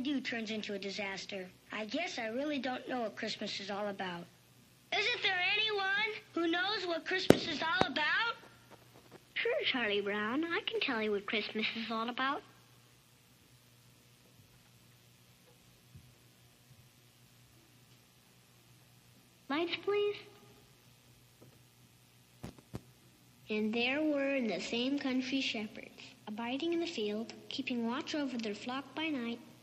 do turns into a disaster. I guess I really don't know what Christmas is all about. Isn't there anyone who knows what Christmas is all about? Sure, Charlie Brown. I can tell you what Christmas is all about. Lights, please. And there were in the same country shepherds, abiding in the field, keeping watch over their flock by night.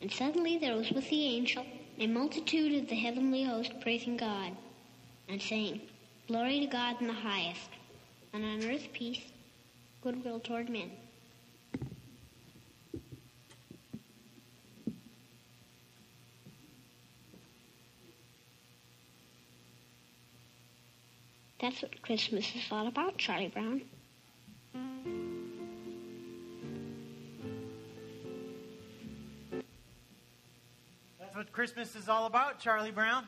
And suddenly there was with the angel a multitude of the heavenly host praising God, and saying, Glory to God in the highest, and on earth peace, goodwill toward men. That's what Christmas is all about, Charlie Brown. Christmas is all about, Charlie Brown.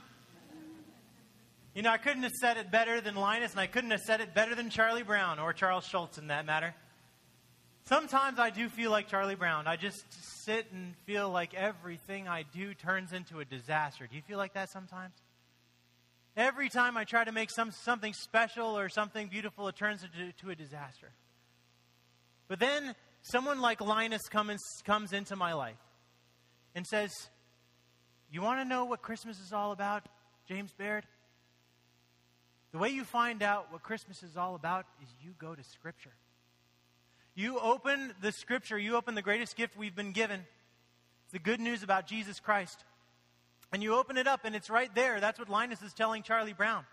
You know, I couldn't have said it better than Linus, and I couldn't have said it better than Charlie Brown or Charles Schulz in that matter. Sometimes I do feel like Charlie Brown. I just sit and feel like everything I do turns into a disaster. Do you feel like that sometimes? Every time I try to make some, something special or something beautiful, it turns into to a disaster. But then someone like Linus comes into my life and says, You want to know what Christmas is all about, James Baird? The way you find out what Christmas is all about is you go to Scripture. You open the Scripture, you open the greatest gift we've been given the good news about Jesus Christ. And you open it up, and it's right there. That's what Linus is telling Charlie Brown.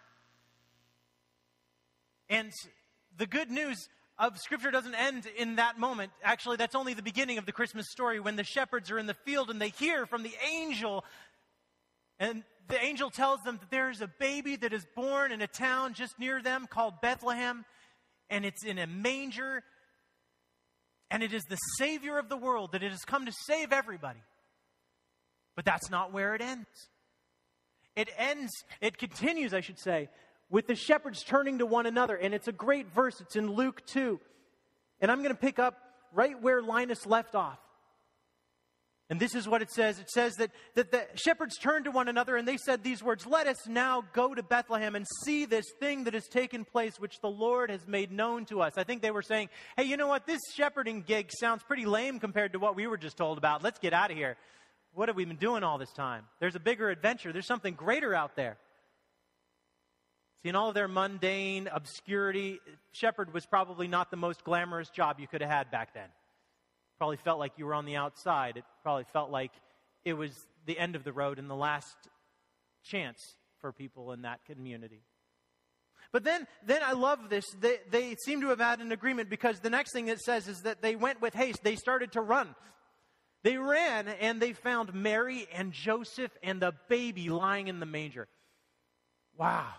And the good news of Scripture doesn't end in that moment. Actually, that's only the beginning of the Christmas story when the shepherds are in the field and they hear from the angel. And the angel tells them that there is a baby that is born in a town just near them called Bethlehem, and it's in a manger. And it is the Savior of the world, that it has come to save everybody. But that's not where it ends. It ends, it continues, I should say, with the shepherds turning to one another. And it's a great verse. It's in Luke 2. And I'm going to pick up right where Linus left off. And this is what it says. It says that, that the shepherds turned to one another and they said these words Let us now go to Bethlehem and see this thing that has taken place, which the Lord has made known to us. I think they were saying, Hey, you know what? This shepherding gig sounds pretty lame compared to what we were just told about. Let's get out of here. What have we been doing all this time? There's a bigger adventure, there's something greater out there. See, in all of their mundane obscurity, shepherd was probably not the most glamorous job you could have had back then. Probably felt like you were on the outside. It probably felt like it was the end of the road and the last chance for people in that community. But then, then I love this. They, they seem to have had an agreement because the next thing it says is that they went with haste. They started to run. They ran and they found Mary and Joseph and the baby lying in the manger. Wow.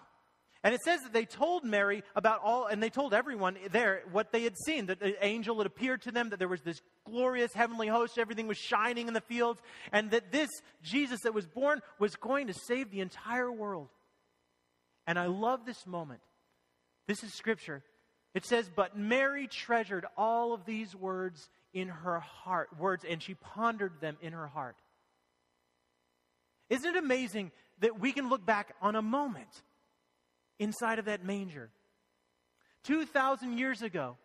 And it says that they told Mary about all, and they told everyone there what they had seen that the angel had appeared to them, that there was this glorious heavenly host, everything was shining in the fields, and that this Jesus that was born was going to save the entire world. And I love this moment. This is scripture. It says, But Mary treasured all of these words in her heart, words, and she pondered them in her heart. Isn't it amazing that we can look back on a moment inside of that manger? 2,000 years ago,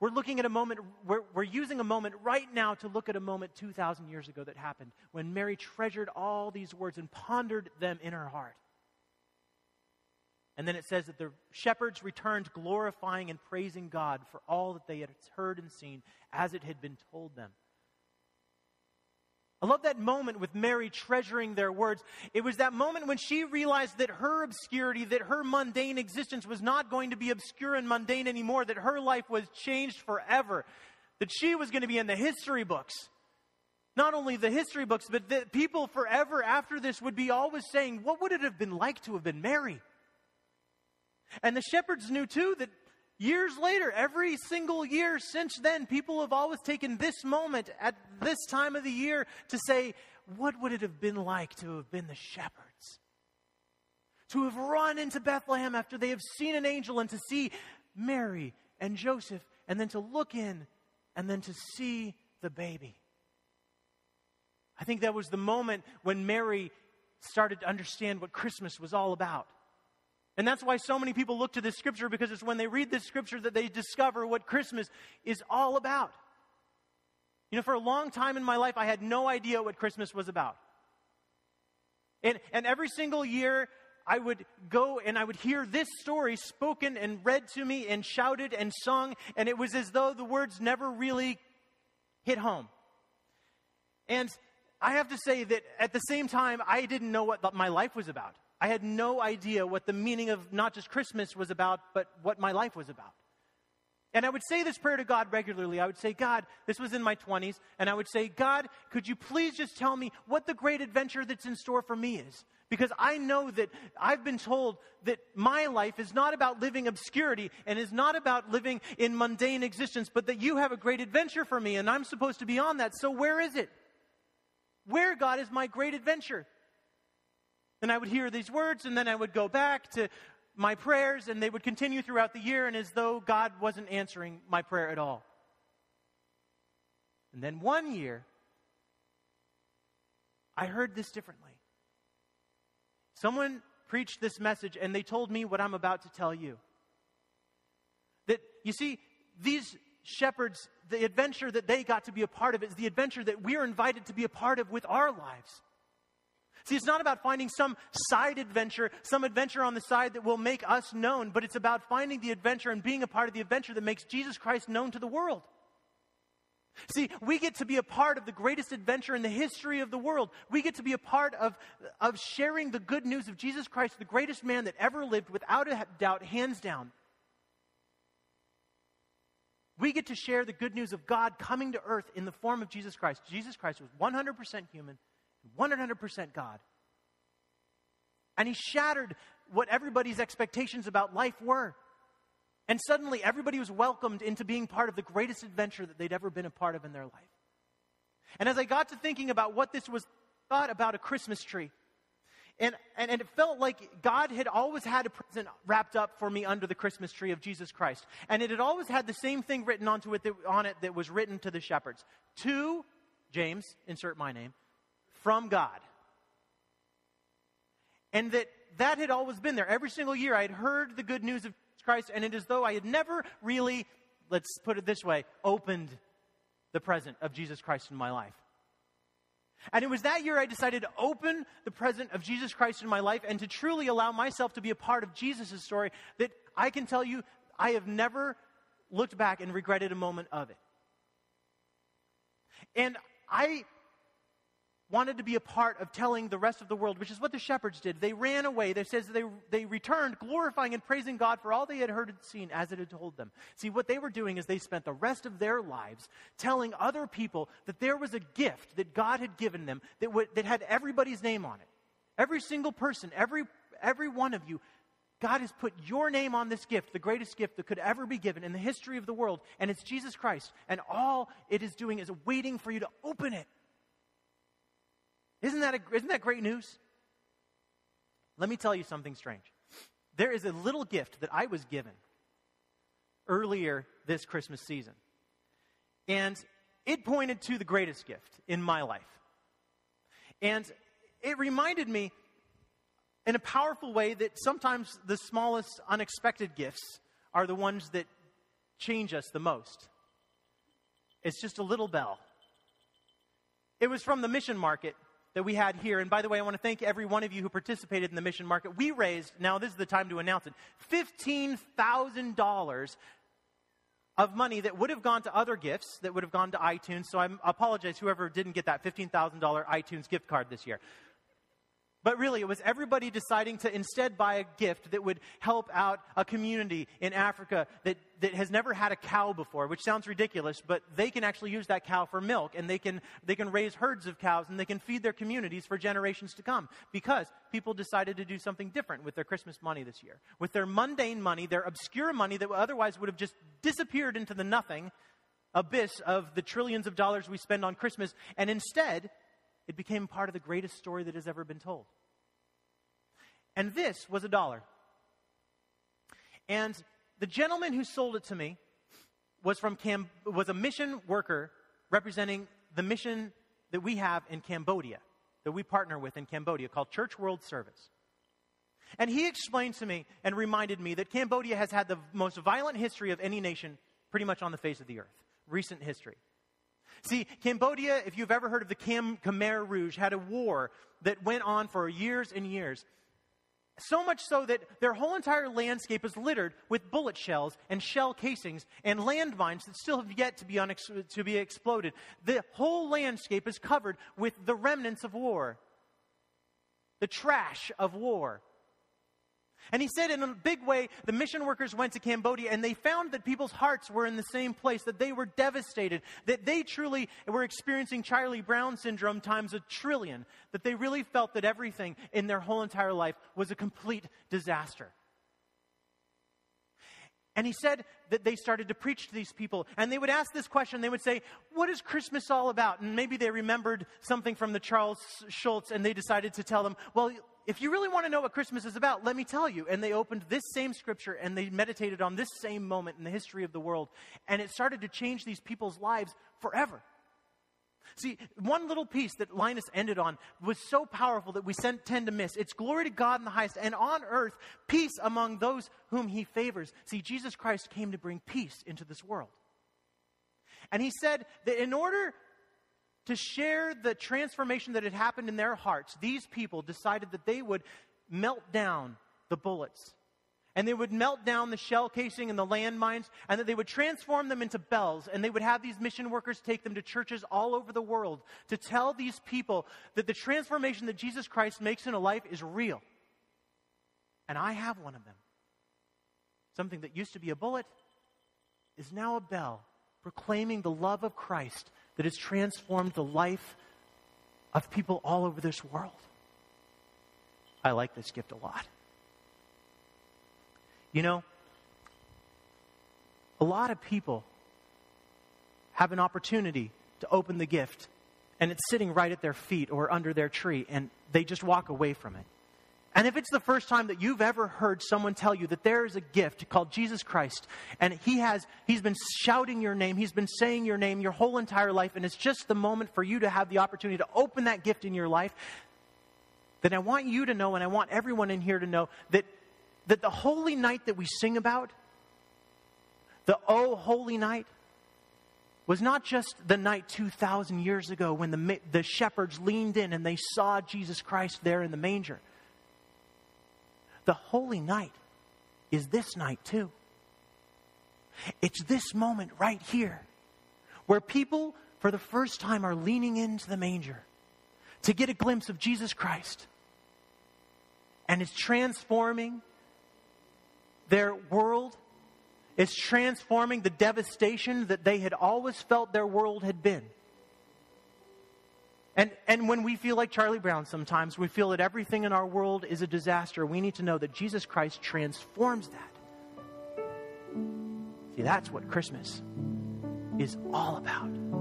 we're looking at a moment, we're, we're using a moment right now to look at a moment 2,000 years ago that happened when Mary treasured all these words and pondered them in her heart. And then it says that the shepherds returned glorifying and praising God for all that they had heard and seen as it had been told them. I love that moment with Mary treasuring their words. It was that moment when she realized that her obscurity, that her mundane existence was not going to be obscure and mundane anymore, that her life was changed forever, that she was going to be in the history books. not only the history books, but that people forever after this would be always saying, What would it have been like to have been Mary? And the shepherds knew too that years later, every single year since then, people have always taken this moment at this time of the year to say, What would it have been like to have been the shepherds? To have run into Bethlehem after they have seen an angel and to see Mary and Joseph, and then to look in and then to see the baby. I think that was the moment when Mary started to understand what Christmas was all about. And that's why so many people look to this scripture because it's when they read this scripture that they discover what Christmas is all about. You know, for a long time in my life, I had no idea what Christmas was about. And, and every single year, I would go and I would hear this story spoken and read to me and shouted and sung, and it was as though the words never really hit home. And I have to say that at the same time, I didn't know what my life was about. I had no idea what the meaning of not just Christmas was about, but what my life was about. And I would say this prayer to God regularly. I would say, God, this was in my 20s, and I would say, God, could you please just tell me what the great adventure that's in store for me is? Because I know that I've been told that my life is not about living obscurity and is not about living in mundane existence, but that you have a great adventure for me, and I'm supposed to be on that. So where is it? Where, God, is my great adventure? And I would hear these words, and then I would go back to my prayers, and they would continue throughout the year, and as though God wasn't answering my prayer at all. And then one year, I heard this differently. Someone preached this message, and they told me what I'm about to tell you. That, you see, these shepherds, the adventure that they got to be a part of is the adventure that we're invited to be a part of with our lives. See, it's not about finding some side adventure, some adventure on the side that will make us known, but it's about finding the adventure and being a part of the adventure that makes Jesus Christ known to the world. See, we get to be a part of the greatest adventure in the history of the world. We get to be a part of, of sharing the good news of Jesus Christ, the greatest man that ever lived, without a doubt, hands down. We get to share the good news of God coming to earth in the form of Jesus Christ. Jesus Christ was 100% human, 100% God. And he shattered what everybody's expectations about life were. And suddenly, everybody was welcomed into being part of the greatest adventure that they'd ever been a part of in their life. And as I got to thinking about what this was, thought about a Christmas tree. And, and, and, it felt like God had always had a present wrapped up for me under the Christmas tree of Jesus Christ. And it had always had the same thing written onto it that, on it that was written to the shepherds. To James, insert my name, from God. And that that had always been there. Every single year I had heard the good news of Christ, and it is though I had never really, let's put it this way, opened the present of Jesus Christ in my life. And it was that year I decided to open the present of Jesus Christ in my life and to truly allow myself to be a part of Jesus' story that I can tell you I have never looked back and regretted a moment of it. And I wanted to be a part of telling the rest of the world, which is what the shepherds did. They ran away. They says they, they returned, glorifying and praising God for all they had heard and seen as it had told them. See, what they were doing is they spent the rest of their lives telling other people that there was a gift that God had given them that, w- that had everybody's name on it. Every single person, every, every one of you, God has put your name on this gift, the greatest gift that could ever be given in the history of the world, and it's Jesus Christ. And all it is doing is waiting for you to open it isn't that, a, isn't that great news? Let me tell you something strange. There is a little gift that I was given earlier this Christmas season. And it pointed to the greatest gift in my life. And it reminded me in a powerful way that sometimes the smallest unexpected gifts are the ones that change us the most. It's just a little bell. It was from the mission market that we had here. And by the way, I want to thank every one of you who participated in the mission market. We raised, now this is the time to announce it, $15,000 of money that would have gone to other gifts, that would have gone to iTunes. So I apologize, whoever didn't get that $15,000 iTunes gift card this year. But really, it was everybody deciding to instead buy a gift that would help out a community in Africa that, that has never had a cow before, which sounds ridiculous, but they can actually use that cow for milk and they can, they can raise herds of cows and they can feed their communities for generations to come because people decided to do something different with their Christmas money this year. With their mundane money, their obscure money that otherwise would have just disappeared into the nothing abyss of the trillions of dollars we spend on Christmas, and instead, it became part of the greatest story that has ever been told. And this was a dollar. And the gentleman who sold it to me was from Cam- was a mission worker representing the mission that we have in Cambodia, that we partner with in Cambodia called Church World Service. And he explained to me and reminded me that Cambodia has had the most violent history of any nation pretty much on the face of the earth, recent history. See, Cambodia, if you've ever heard of the Khmer Rouge, had a war that went on for years and years. So much so that their whole entire landscape is littered with bullet shells and shell casings and landmines that still have yet to be, unex- to be exploded. The whole landscape is covered with the remnants of war, the trash of war. And he said, in a big way, the mission workers went to Cambodia and they found that people's hearts were in the same place, that they were devastated, that they truly were experiencing Charlie Brown syndrome times a trillion, that they really felt that everything in their whole entire life was a complete disaster. And he said that they started to preach to these people. And they would ask this question. They would say, What is Christmas all about? And maybe they remembered something from the Charles Schulz and they decided to tell them, Well, if you really want to know what Christmas is about, let me tell you. And they opened this same scripture and they meditated on this same moment in the history of the world. And it started to change these people's lives forever. See, one little piece that Linus ended on was so powerful that we tend to miss. It's glory to God in the highest, and on earth, peace among those whom he favors. See, Jesus Christ came to bring peace into this world. And he said that in order to share the transformation that had happened in their hearts, these people decided that they would melt down the bullets. And they would melt down the shell casing and the landmines, and that they would transform them into bells. And they would have these mission workers take them to churches all over the world to tell these people that the transformation that Jesus Christ makes in a life is real. And I have one of them. Something that used to be a bullet is now a bell proclaiming the love of Christ that has transformed the life of people all over this world. I like this gift a lot. You know, a lot of people have an opportunity to open the gift, and it's sitting right at their feet or under their tree, and they just walk away from it. And if it's the first time that you've ever heard someone tell you that there is a gift called Jesus Christ, and he has, he's been shouting your name, he's been saying your name your whole entire life, and it's just the moment for you to have the opportunity to open that gift in your life, then I want you to know, and I want everyone in here to know, that, that the holy night that we sing about, the Oh Holy Night, was not just the night 2,000 years ago when the, the shepherds leaned in and they saw Jesus Christ there in the manger. The holy night is this night too. It's this moment right here where people, for the first time, are leaning into the manger to get a glimpse of Jesus Christ. And it's transforming their world. It's transforming the devastation that they had always felt their world had been. And, and when we feel like Charlie Brown sometimes, we feel that everything in our world is a disaster, we need to know that Jesus Christ transforms that. See, that's what Christmas is all about.